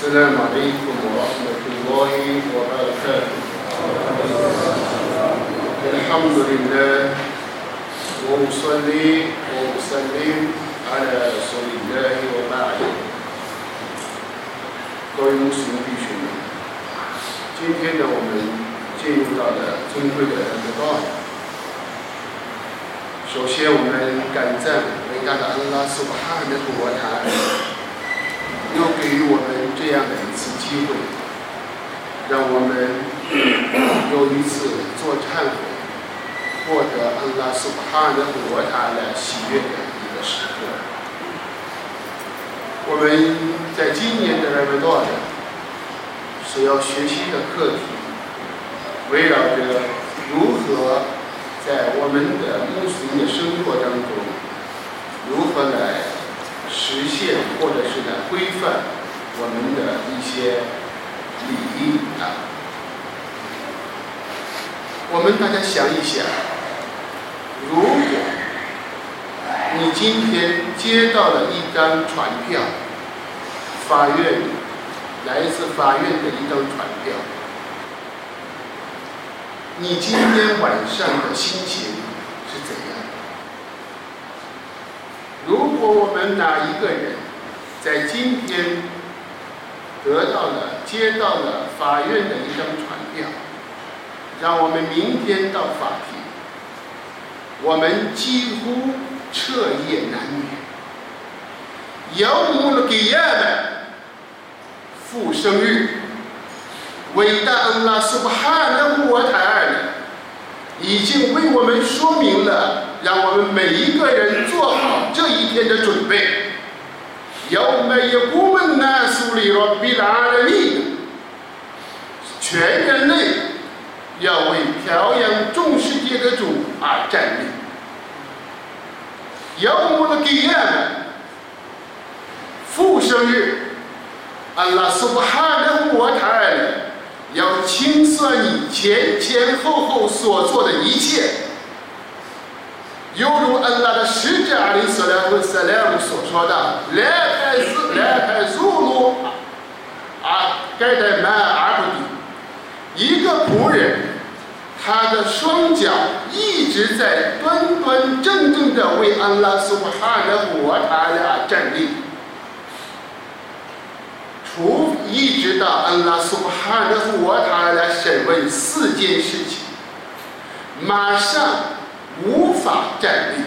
السلام عليكم ورحمة الله وبركاته الحمد لله وأصلي وأسلم على رسول الله وبعد 各位穆斯林弟兄们，今天呢，我们进入到了尊贵的人道。首先，我们感赞伟大的安拉苏巴哈的国塔，又给予我们 这样的一次机会，让我们又一次做忏悔，获得安拉苏哈的国塔的喜悦的一个时刻。我们在今年的人们多的所要学习的课题，围绕着如何在我们的穆斯林的生活当中，如何来实现或者是来规范我们的一些礼仪啊。我们大家想一想，如果你今天接到了一张传票，法院来自法院的一张传票，你今天晚上的心情是怎样？如果我们哪一个人在今天得到了、接到了法院的一张传票，让我们明天到法庭，我们几乎彻夜难眠。要么了给亚的复生日，伟大恩拉苏巴哈的沃塔尔已经为我们说明了，让我们每一个人做好这一天的准备。要么也不问那苏里罗比拉的命，全人类要为漂洋众世界的主而站立。要么了给亚的。复生日，安拉苏哈的沃塔尔要清算你前前后后所做的一切，犹如安拉的使者阿里斯莱和塞莱姆所说的：“来开斯来开苏鲁啊，盖代曼阿布迪，一个仆人，他的双脚一直在端端正正的为安拉苏巴哈的沃塔尔站立。”除一直到安拉苏哈的沃塔来审问四件事情，马上无法站立。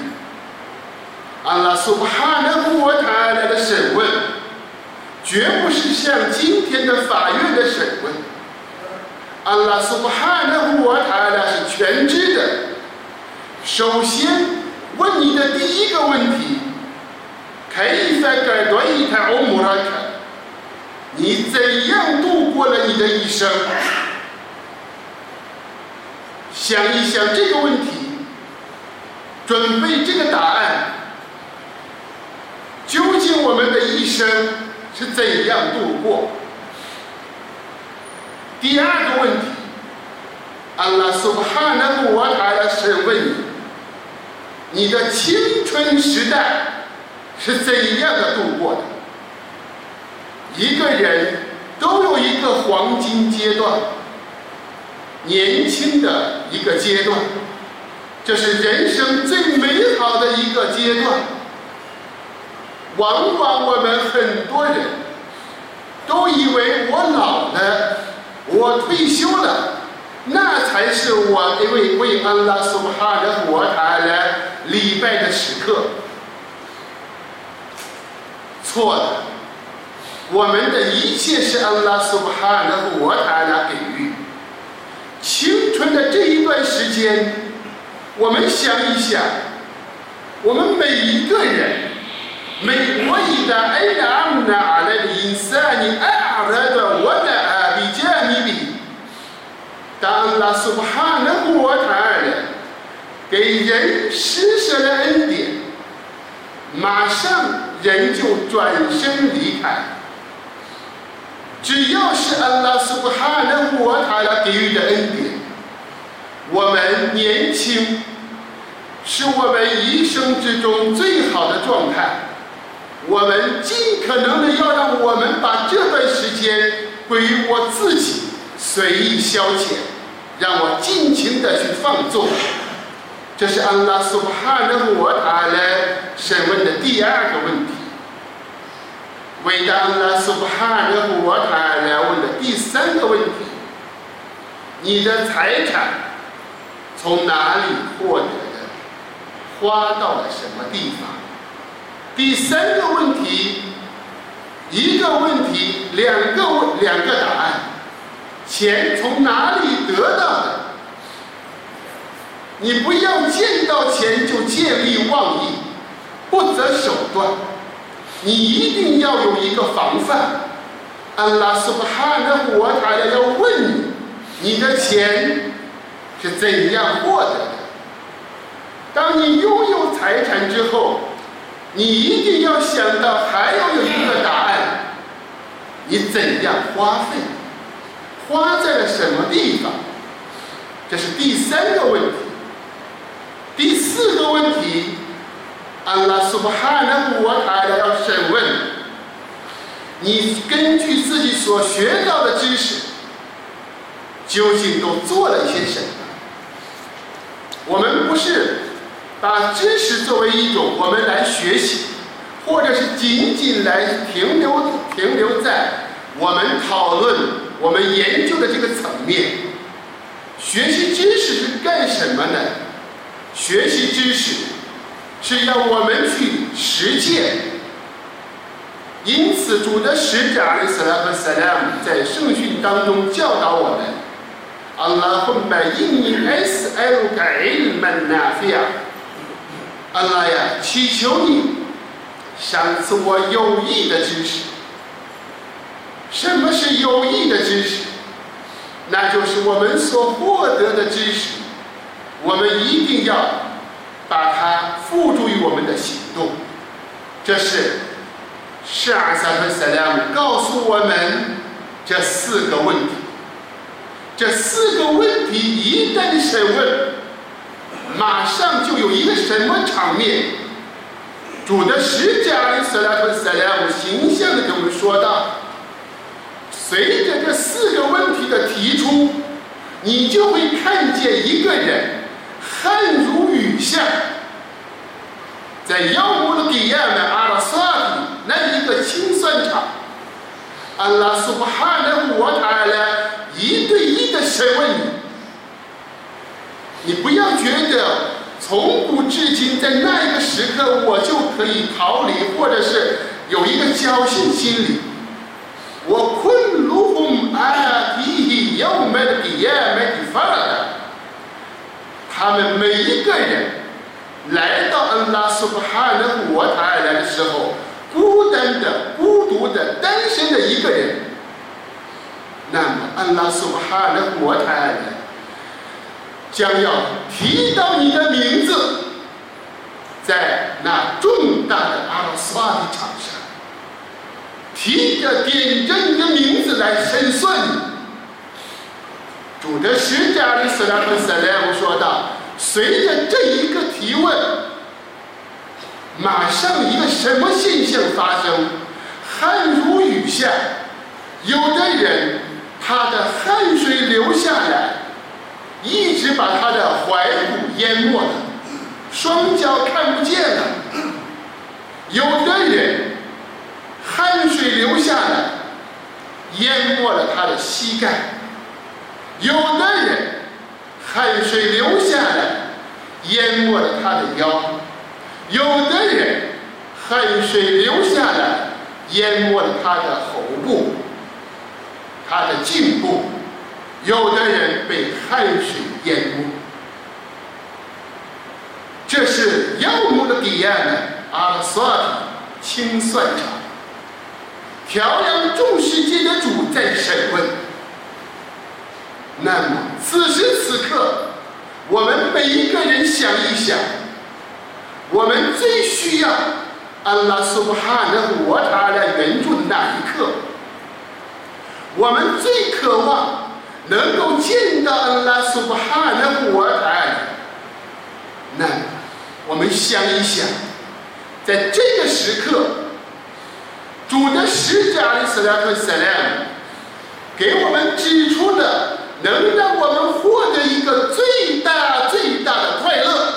安拉苏哈的沃塔来的审问，绝不是像今天的法院的审问。安拉苏哈的沃塔来是全知的。首先问你的第一个问题，可以在改断一台欧姆拉卡。你怎样度过了你的一生？想一想这个问题，准备这个答案。究竟我们的一生是怎样度过？第二个问题，安拉苏哈纳古瓦塔来审问你：你的青春时代是怎样的度过的？一个人都有一个黄金阶段，年轻的一个阶段，这是人生最美好的一个阶段。往往我们很多人都以为我老了，我退休了，那才是我为为安拉苏哈的国塔来礼拜的时刻。错的。我们的一切是安拉苏哈的国塔来给予。青春的这一段时间，我们想一想，我们每一个人，每我一旦爱阿姆纳阿来的因萨尼爱阿来的我的阿比加米比，当拉苏巴哈的国塔来给人施舍了恩典，马上人就转身离开。只要是阿拉苏布哈的沃塔尔给予的恩典，我们年轻是我们一生之中最好的状态。我们尽可能的要让我们把这段时间归于我自己，随意消遣，让我尽情的去放纵。这是安拉苏哈的我塔来审问的第二个问题。为达安拉苏哈的我塔来问的第三个问题：你的财产从哪里获得的？花到了什么地方？第三个问题，一个问题，两个问两个答案：钱从哪里得到的？你不要见到钱就见利忘义，不择手段。你一定要有一个防范。安拉苏哈的我塔要问你，你的钱是怎样获得的？当你拥有财产之后，你一定要想到还要有一个答案：你怎样花费？花在了什么地方？这是第三个问题。第四个问题，安拉苏巴哈的我塔要审问你，根据自己所学到的知识，究竟都做了一些什么？我们不是把知识作为一种我们来学习，或者是仅仅来停留停留在我们讨论、我们研究的这个层面。学习知识是干什么呢？学习知识是要我们去实践，因此主的使者阿里斯拉和萨拉姆在圣训当中教导我们：“阿拉会把印尼 S L 改门纳菲亚，阿拉呀，祈求你赏赐我有益的知识。什么是有益的知识？那就是我们所获得的知识。”我们一定要把它付诸于我们的行动。这是十二三和三两告诉我们这四个问题。这四个问题一旦审问，马上就有一个什么场面？主的使者的斯拉和三两形象的给我们说道：随着这四个问题的提出，你就会看见一个人。汗如雨下，在妖魔的底下的阿拉萨里那一个清算场，阿拉苏巴哈的我塔来一对一的审问你。你不要觉得从古至今在那一个时刻我就可以逃离，或者是有一个侥幸心理。我困如红阿提要买的底下买地方了。他们每一个人来到安拉苏巴哈的国塔来的时候，孤单的、孤独的、单身的一个人，那么安拉苏巴哈的国泰将要提到你的名字，在那重大的阿拉斯巴的场上，提着点着你的名字来申算你。主的使者里斯拉克斯莱姆说道：“随着这一个提问，马上一个什么现象发生？汗如雨下。有的人他的汗水流下来，一直把他的怀骨淹没了，双脚看不见了。有的人汗水流下来，淹没了他的膝盖。”有的人汗水流下来，淹没了他的腰；有的人汗水流下来，淹没了他的喉部、他的进步；有的人被汗水淹没。这是妖魔的彼岸呢，阿索尔清算场，调养众世界的主在审问。那么，此时此刻，我们每一个人想一想，我们最需要安拉苏哈的我塔来援助的那一刻，我们最渴望能够见到阿拉苏巴哈的我塔。那我们想一想，在这个时刻，主的使者的斯拉克斯兰给我们指出了能让我们获得一个最大最大的快乐，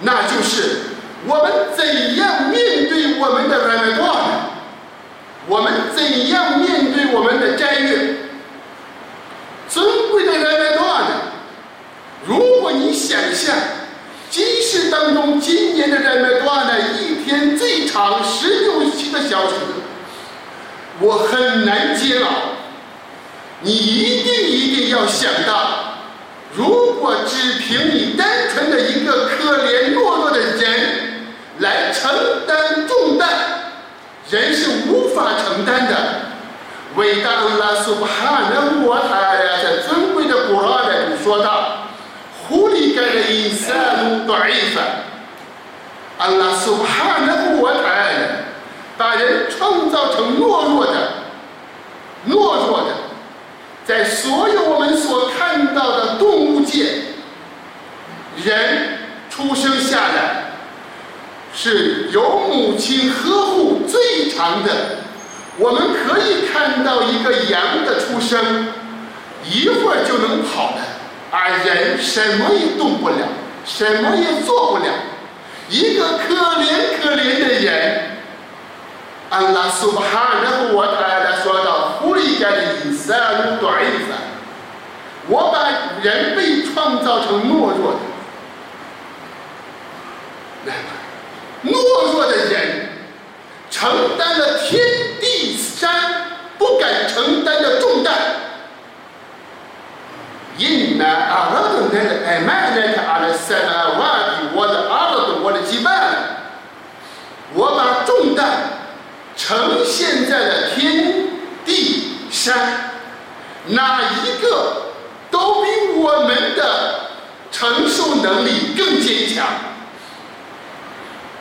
那就是我们怎样面对我们的人们，我们怎样面我们的斋月。尊贵的人们段，如果你想象，即使当中今年的人们段呢，一天最长十六七个小时。我很难煎熬，你一定一定要想到，如果只凭你单纯的一个可怜懦弱的人来承担重担，人是无法承担的。伟大的拉苏哈纳沃塔呀，在尊贵的古兰中说道：“狐狸盖的伊萨鲁短衣服，阿拉苏哈纳沃塔呀。”把人创造成懦弱的、懦弱的，在所有我们所看到的动物界，人出生下来是由母亲呵护最长的。我们可以看到一个羊的出生，一会儿就能跑了，而人什么也动不了，什么也做不了。一个可怜可怜的人。安拉苏巴哈然后我太太说到：“狐狸家的意思啊，短意思。我把人被创造成懦弱的，懦弱的人承担了天地山不敢承担的重担。因那阿拉顿那个艾曼那个阿拉塞拉瓦的，我的阿拉顿我的羁绊，我把重担。”呈现在了。天地山，哪一个都比我们的承受能力更坚强。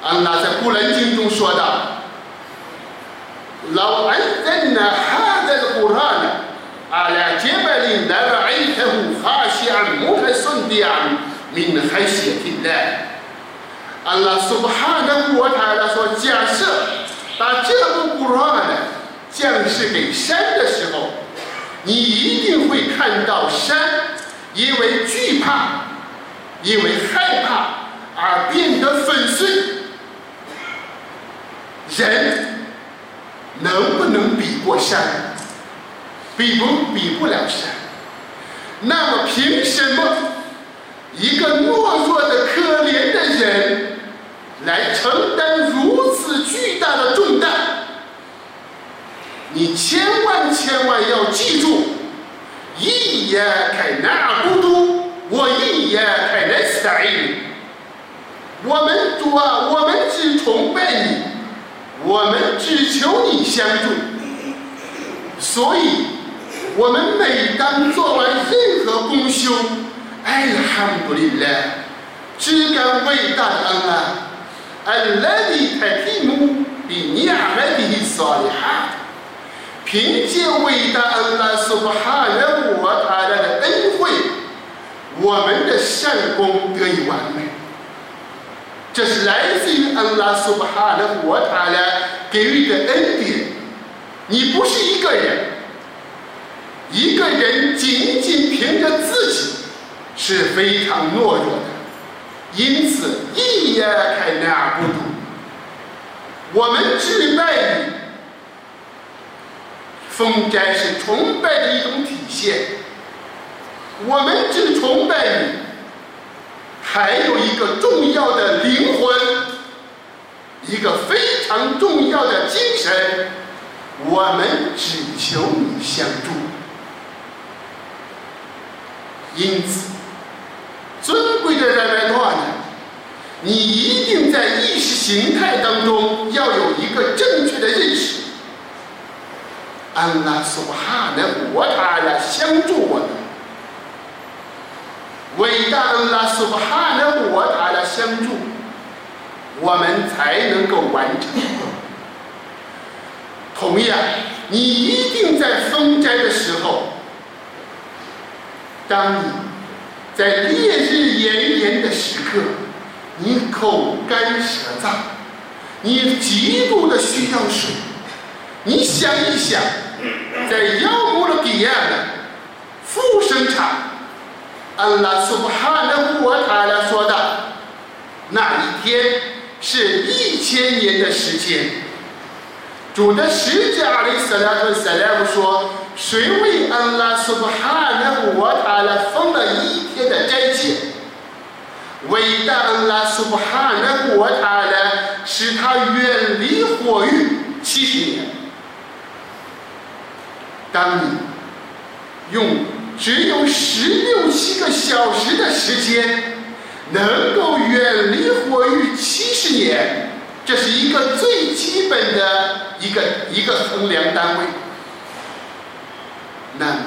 安拉在古兰经中说道：“老安人呢，哈在的古兰呢，阿拉杰拜林来了，埃特胡哈西安穆罕孙迪安，明海谢听的。安拉苏巴哈的国泰来说，假设。”把这部古兰降世给山的时候，你一定会看到山因为惧怕、因为害怕而变得粉碎。人能不能比过山？比不比不了山。那么凭什么一个懦弱的、可怜的人？来承担如此巨大的重担，你千万千万要记住，一言开那孤独，我一言开那斯坦。我们主啊，我们只崇拜你，我们只求你相助，所以，我们每当做完任何功修，哎呀，哈姆布林勒，只敢为大恩啊，安拉的泰提姆比尼亚拉的萨利哈，凭借伟大恩拉所布哈勒穆阿塔的恩惠，我们的善功得以完美。这是来自于安拉苏巴哈的我他的给予的恩典。你不是一个人，一个人仅仅凭着自己是非常懦弱的。因此，一言开难不渡。我们只拜你，封斋是崇拜的一种体现。我们只崇拜你，还有一个重要的灵魂，一个非常重要的精神。我们只求你相助。因此。尊贵的人们话呢，你一定在意识形态当中要有一个正确的认识。安拉苏哈的我他来相助我们，伟大的拉苏哈的我他来相助，我们才能够完成。同样，你一定在封斋的时候，当你。在烈日炎炎的时刻，你口干舌燥，你极度的需要水。你想一想，在妖魔的彼岸的副生产，安拉苏布哈的国塔来说的，那一天是一千年的时间。主的使者阿里斯拉和塞拉姆说：“谁为安拉苏布哈的国塔来封了一天的斋戒？伟大安拉苏布哈的国塔呢，使他远离火狱七十年。”当你用只有十六七个小时的时间，能够远离火域七十年，这是一个最基本的一个一个衡量单位。那么，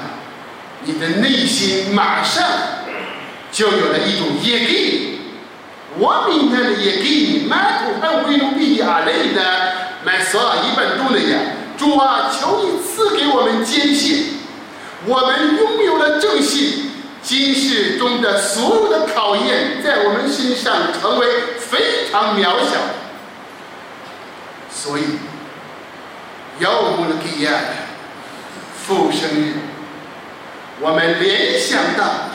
你的内心马上就有了一种也给，我明天的也给你满头汗为努比亚累的买所一本都那样。主啊，求你赐给我们坚信，我们，的所有的考验在我们身上成为非常渺小。所以，要我们的给呀，复生日，我们联想到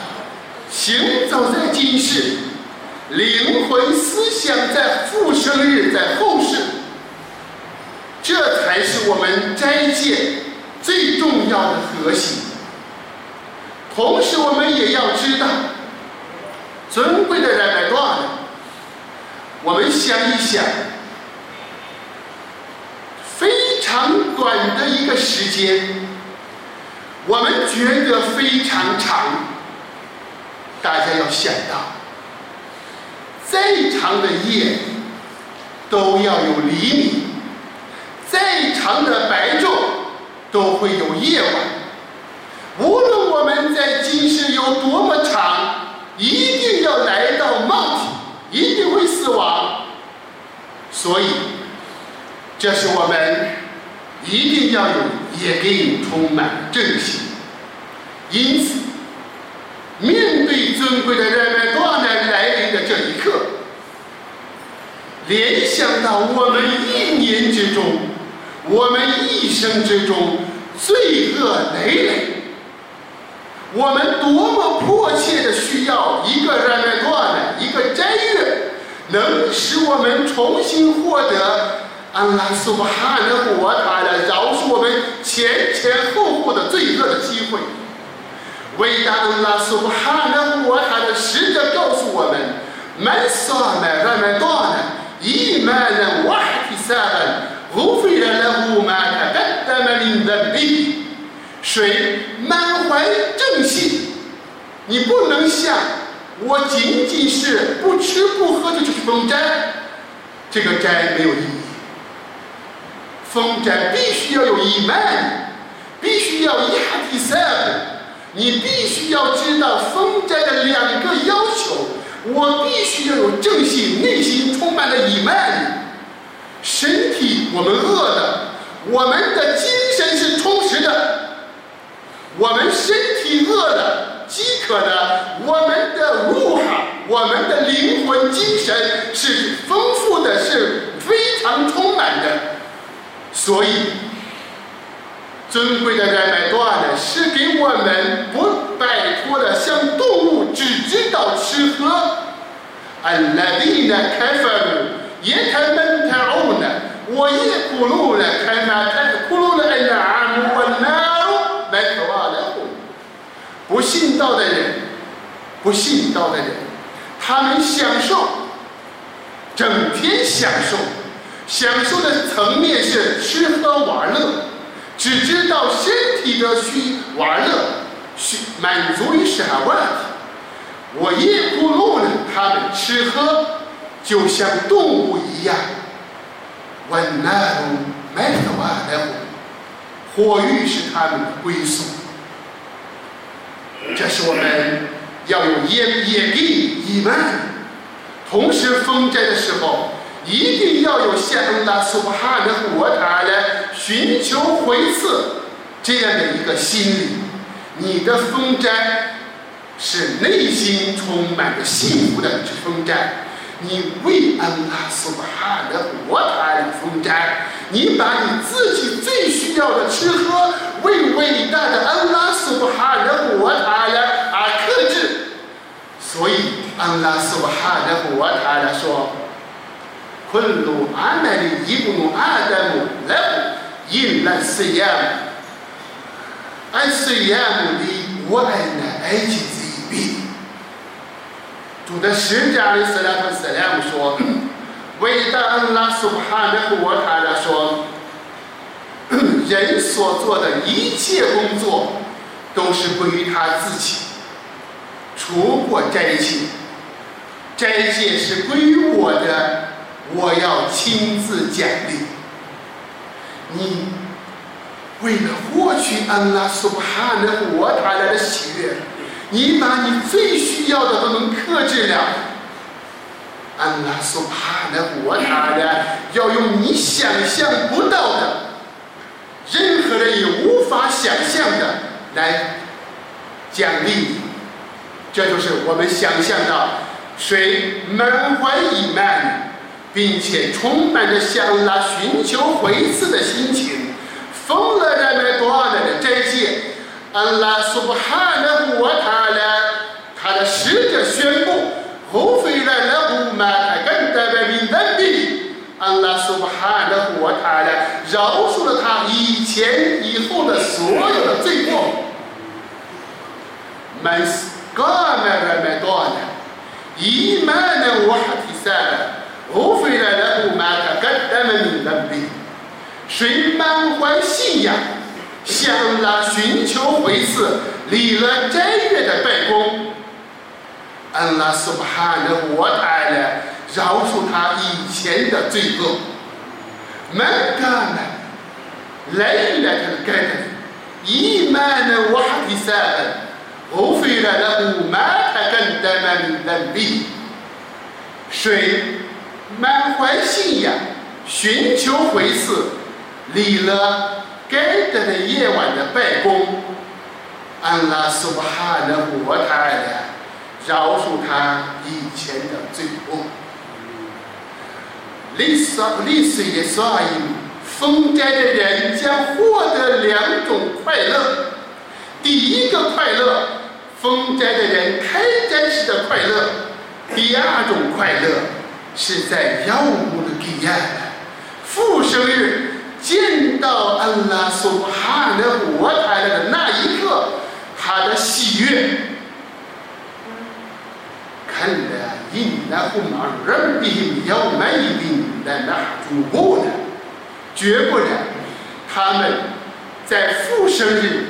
行走在今世，灵魂思想在复生日，在后世。这才是我们斋戒最重要的核心。同时，我们也要知道，尊贵的人来段，我们想一想，非常短的一个时间，我们觉得非常长。大家要想到，再长的夜都要有黎明。再长的白昼都会有夜晚。无论我们在今世有多么长，一要来到梦体，一定会死亡。所以，这是我们一定要有也给你充满正气。因此，面对尊贵的人们多难来临的这一刻，联想到我们一年之中。我们一生之中罪恶累累，我们多么迫切的需要一个 r a m a d a n 一个斋月，能使我们重新获得安拉苏巴哈的瓦塔来饶恕我们前前后后的罪恶的机会。伟大的安拉苏巴哈的瓦塔的使者告诉我们：“Man saw a r a m a d a n iman wa hisaban, ghufir lahu ma t a q a d a m min d a b i 水。满，怀正气？你不能像，我仅仅是不吃不喝的就是封斋，这个斋没有意义。封斋必须要有一曼，必须要一哈第三，你必须要知道封斋的两个要求，我必须要有正气，内心充满了一曼。身体我们饿的，我们的精神是充实的。我们身体饿的、饥渴的，我们的入哈，我们的灵魂、精神是丰富的，是非常充满的。所以，尊贵的人们段呢，是给我们不摆脱的，像动物只知道吃喝。安拉的呢，开放也信道的人，不信道的人，他们享受，整天享受，享受的层面是吃喝玩乐，只知道身体的需玩乐，需满足于什么问题？我也咕噜了，他们吃喝就像动物一样。温那路麦克瓦的火域是他们的归宿。这是我们要有也也给你们，同时封斋的时候，一定要有向拉苏哈的国塔来寻求回赐这样的一个心理。你的封斋是内心充满着幸福的封斋。你为安拉苏布哈的我塔封斋，你把你自己最需要的吃喝为伟大的安拉苏巴哈的我塔来而克制。所以拉苏巴哈的我塔来说：“昆鲁阿麦的伊布努阿达姆来因来释亚姆，安释亚姆的我爱那埃及这一边。”主的使者的斯拉特斯拉姆说：“伟大安拉苏哈的国塔来说，人所做的一切工作都是归于他自己，除过斋戒，斋戒是归于我的，我要亲自奖励你。为了获取安拉苏哈的国塔来的喜悦。”你把你最需要的都能克制了，安拉苏哈的我塔的要用你想象不到的，任何人也无法想象的来奖励你。这就是我们想象到谁满怀以满，并且充满着向拉寻求回赐的心情，疯了人们多少的斋戒。安拉苏布哈的我塔了，他的使者宣布，后悔来了不满他更代表名单比，安拉苏布哈的我塔了，饶恕了他以前以后的所有的罪过。们是干嘛来买多呢？伊曼的我哈提萨了，后悔来了不满他更代表名单比，谁满怀信仰？向那寻求回赐，立了斋月的拜功。安拉苏巴哈的我爱了，饶恕他以前的罪恶。门干呢？来了他的该的，伊曼的瓦迪萨恩，无非来了五满他跟的能力。谁满怀信仰，寻求回赐，立了。该得的夜晚的拜功，安拉苏巴哈的我塔的饶恕他以前的罪过。历史历史也说明，封斋的人将获得两种快乐。第一个快乐，封斋的人开斋时的快乐；第二种快乐，是在药物的给亚复生日。见到安拉苏哈的我台的那一刻，他的喜悦。看来，因那不马人比要买一饼来拿主过的，绝不然。他们在复生日，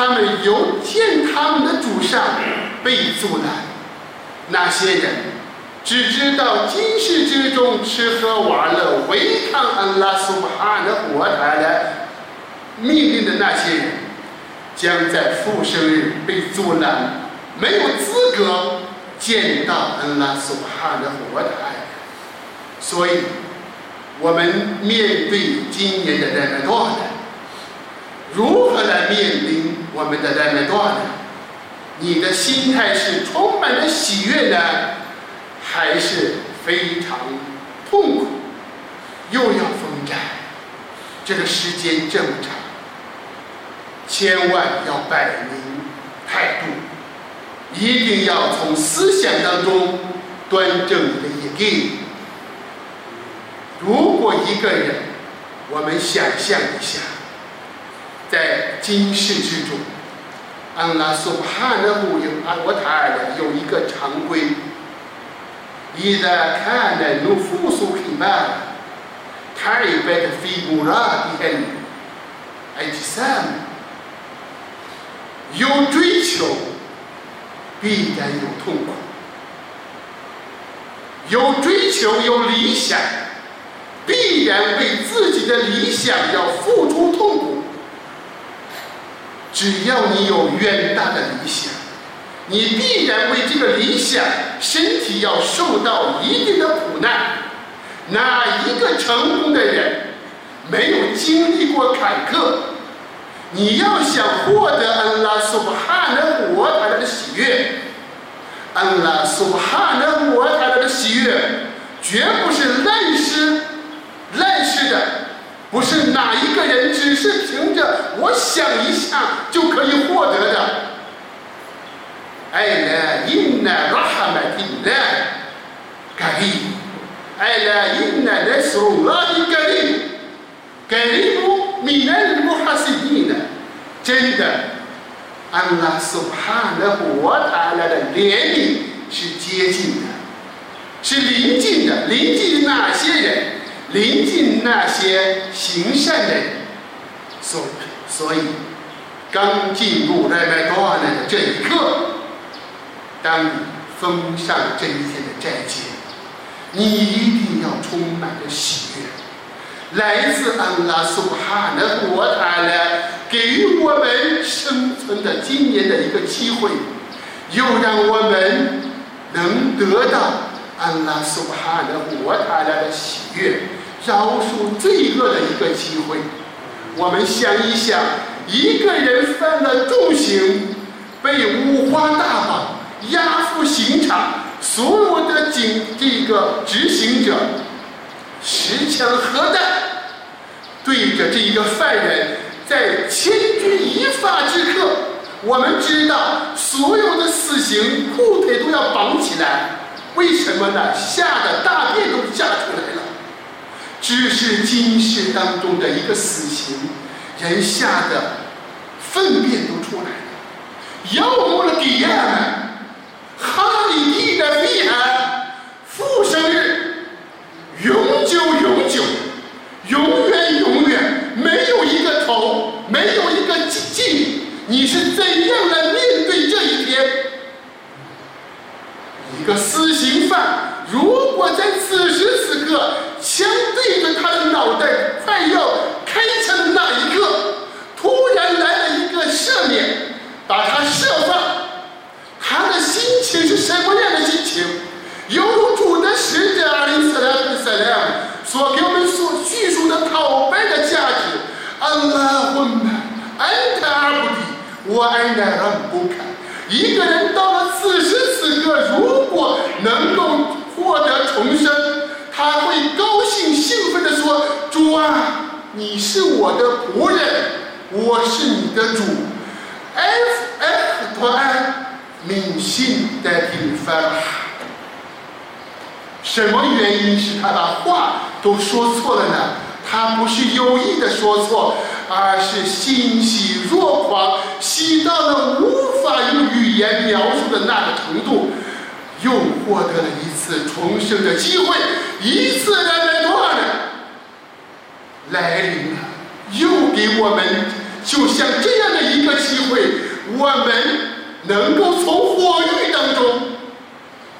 他们由见他们的主上被阻拦，那些人。只知道今世之中吃喝玩乐，违抗安拉苏哈的国台的命令的那些人，将在复生日被阻拦，没有资格见到安拉苏哈的国台。所以，我们面对今年的人们多呢？如何来面临我们的人们多呢？你的心态是充满了喜悦呢？还是非常痛苦，又要封斋，这个时间这么长，千万要摆明态度，一定要从思想当中端正你的一定。如果一个人，我们想象一下，在今世之中，安拉苏哈的姆有阿沃塔尔的有一个常规。إذا كان النفوس حبال تعبت في مرادها الأجسام 有追求，必然有痛苦；有追求，有理想，必然为自己的理想要付出痛苦。 只要你有远大的理想。你必然为这个理想，身体要受到一定的苦难。哪一个成功的人没有经历过坎坷？你要想获得恩拉苏哈的我他的喜悦，恩拉苏哈的我他的喜悦，绝不是滥施、滥施的，不是哪一个人只是凭着我想一一下就可以获得的。哎啦，inna rahmatillah qarib，哎啦，inna nasrullahi qarib，qarib min al-muhsinin，真的。安拉苏哈的活塔来的怜悯是接近的，是临近的，临近那些人，临近那些行善的人。所所以，刚进入来麦多安的这一刻，当你封上这一天的斋戒，你一定要充满着喜悦，来自安拉苏哈的活塔来。给予我们生存的今年的一个机会，又让我们能得到安拉苏哈的活塔来的喜悦，饶恕罪恶的一个机会。我们想一想，一个人犯了重刑，被五花大绑押赴刑场，所有的警这个执行者持枪核弹，对着这一个犯人。在千钧一发之刻，我们知道所有的死刑裤腿都要绑起来，为什么呢？吓得大便都吓出来了。只是今世当中的一个死刑，人吓得粪便都出来了。要么了给亚们，哈里蒂的厉害，复生日，永久永久，永远永远没有一个头。没有一个境，你是怎样来面对这一天？一个死刑犯，如果在此时此刻，枪对着他的脑袋，快要开枪的那一刻，突然来了一个赦免，把他释放，他的心情是什么样的心情？犹如主的使者阿里斯莱夫塞亮所给我们所叙述的讨白的价值。安拉问们，安达阿布迪，我安达让不堪。一个人到了此时此刻，如果能够获得重生，他会高兴兴奋地说：“主啊，你是我的仆人，我是你的主。” F F 团，明信代替发。什么原因使他把话都说错了呢？他不是有意的说错，而是欣喜若狂，喜到了无法用语言描述的那个程度，又获得了一次重生的机会，一次来来多呢来临了，又给我们就像这样的一个机会，我们能够从火狱当中，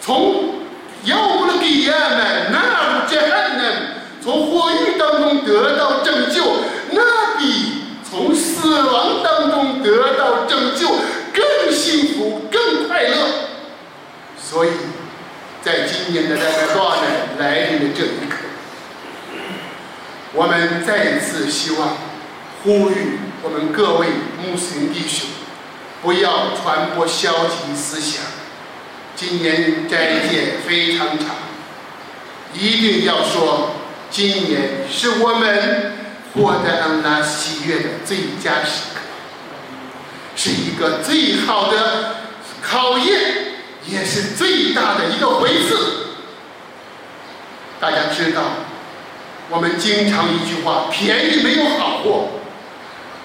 从要不了给亚们，那不这还能。从火狱当中得到拯救，那比从死亡当中得就更幸福、更快乐。所以，在今年的这个大难来临的这一刻，我们再一次希望呼吁我们各位穆斯林弟兄，不要传播消极思想。今年斋戒非常长，一定要说。今年是我们获得安拉喜悦的最佳时刻，是一个最好的考验，也是最大的一个回赐。大家知道，我们经常一句话：便宜没有好货。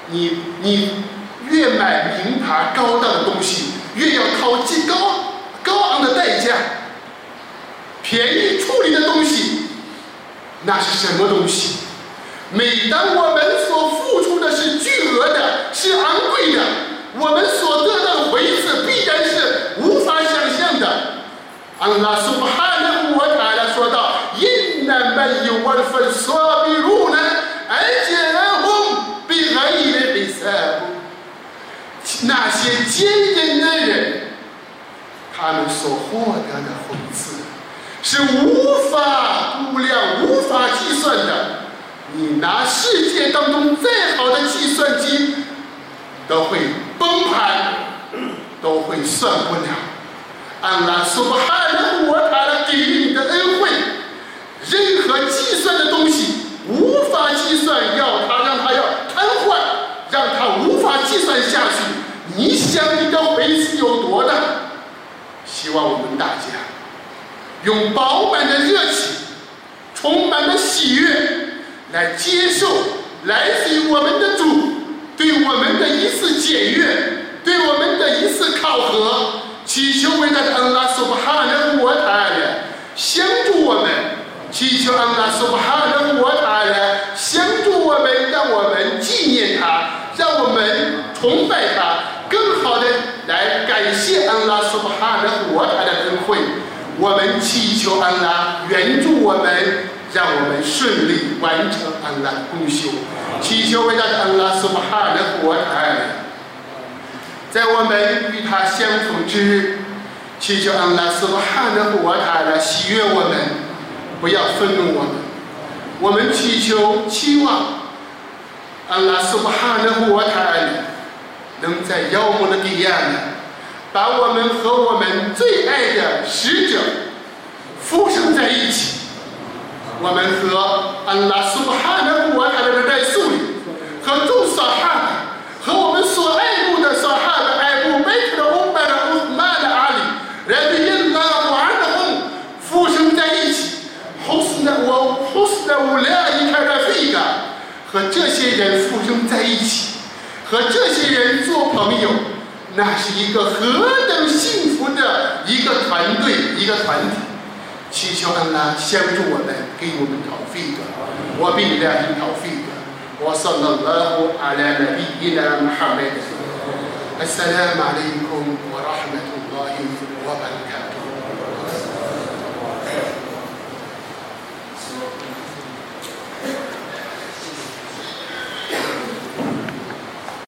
你你越买名牌高档的东西，越要掏极高高昂的代价。便宜处理的东西。那是什么东西？每当我们所付出的是巨额的、是昂贵的，我们所得到的回赐必然是无法想象的。安拉苏哈的我塔拉说道：“因难没有万分所比如呢，而且而红比爱的比赛那些坚忍的人，他们所获得的回赐。”是无法估量、无法计算的。你拿世界当中再好的计算机，都会崩盘，都会算不了。安拉苏巴哈的我塔的给予你的恩惠，任何计算的东西无法计算，要他让他要瘫痪，让他无法计算下去。你想你的回子有多大？希望我们大家用饱满的热情，充满的喜悦，来接受来自于我们的主对我们的一次检阅，对我们的一次考核。祈求伟大的安拉苏巴哈的沃塔尔相助我们，祈求安拉苏巴哈的沃塔尔相助我们，让我们纪念他，让我们崇拜他，更好的来感谢安拉苏巴哈的沃塔的恩惠。我们祈求安拉援助我们，让我们顺利完成安拉的功修。祈求伟大的安拉苏巴哈的沃塔尔。在我们与他相逢之日，祈求安拉斯巴哈的护他来喜悦我们，不要愤怒我们。我们祈求期望安拉斯巴哈的护他能在妖魔的地亚呢，把我们和我们最爱的使者附生在一起。我们和安拉斯巴哈的护他的在树里，和众萨哈和我们所爱慕的萨哈。乌拉伊卡的费嘎和这些人附身在一起，和这些人做朋友，那是一个何等幸福的一个团队，一个团体。祈求安拉相助我们，给我们逃费的，我比你俩还逃费的。我说了拉胡阿拉的比伊拉穆罕默德。السلام عليكم ورحمة الله وبركاته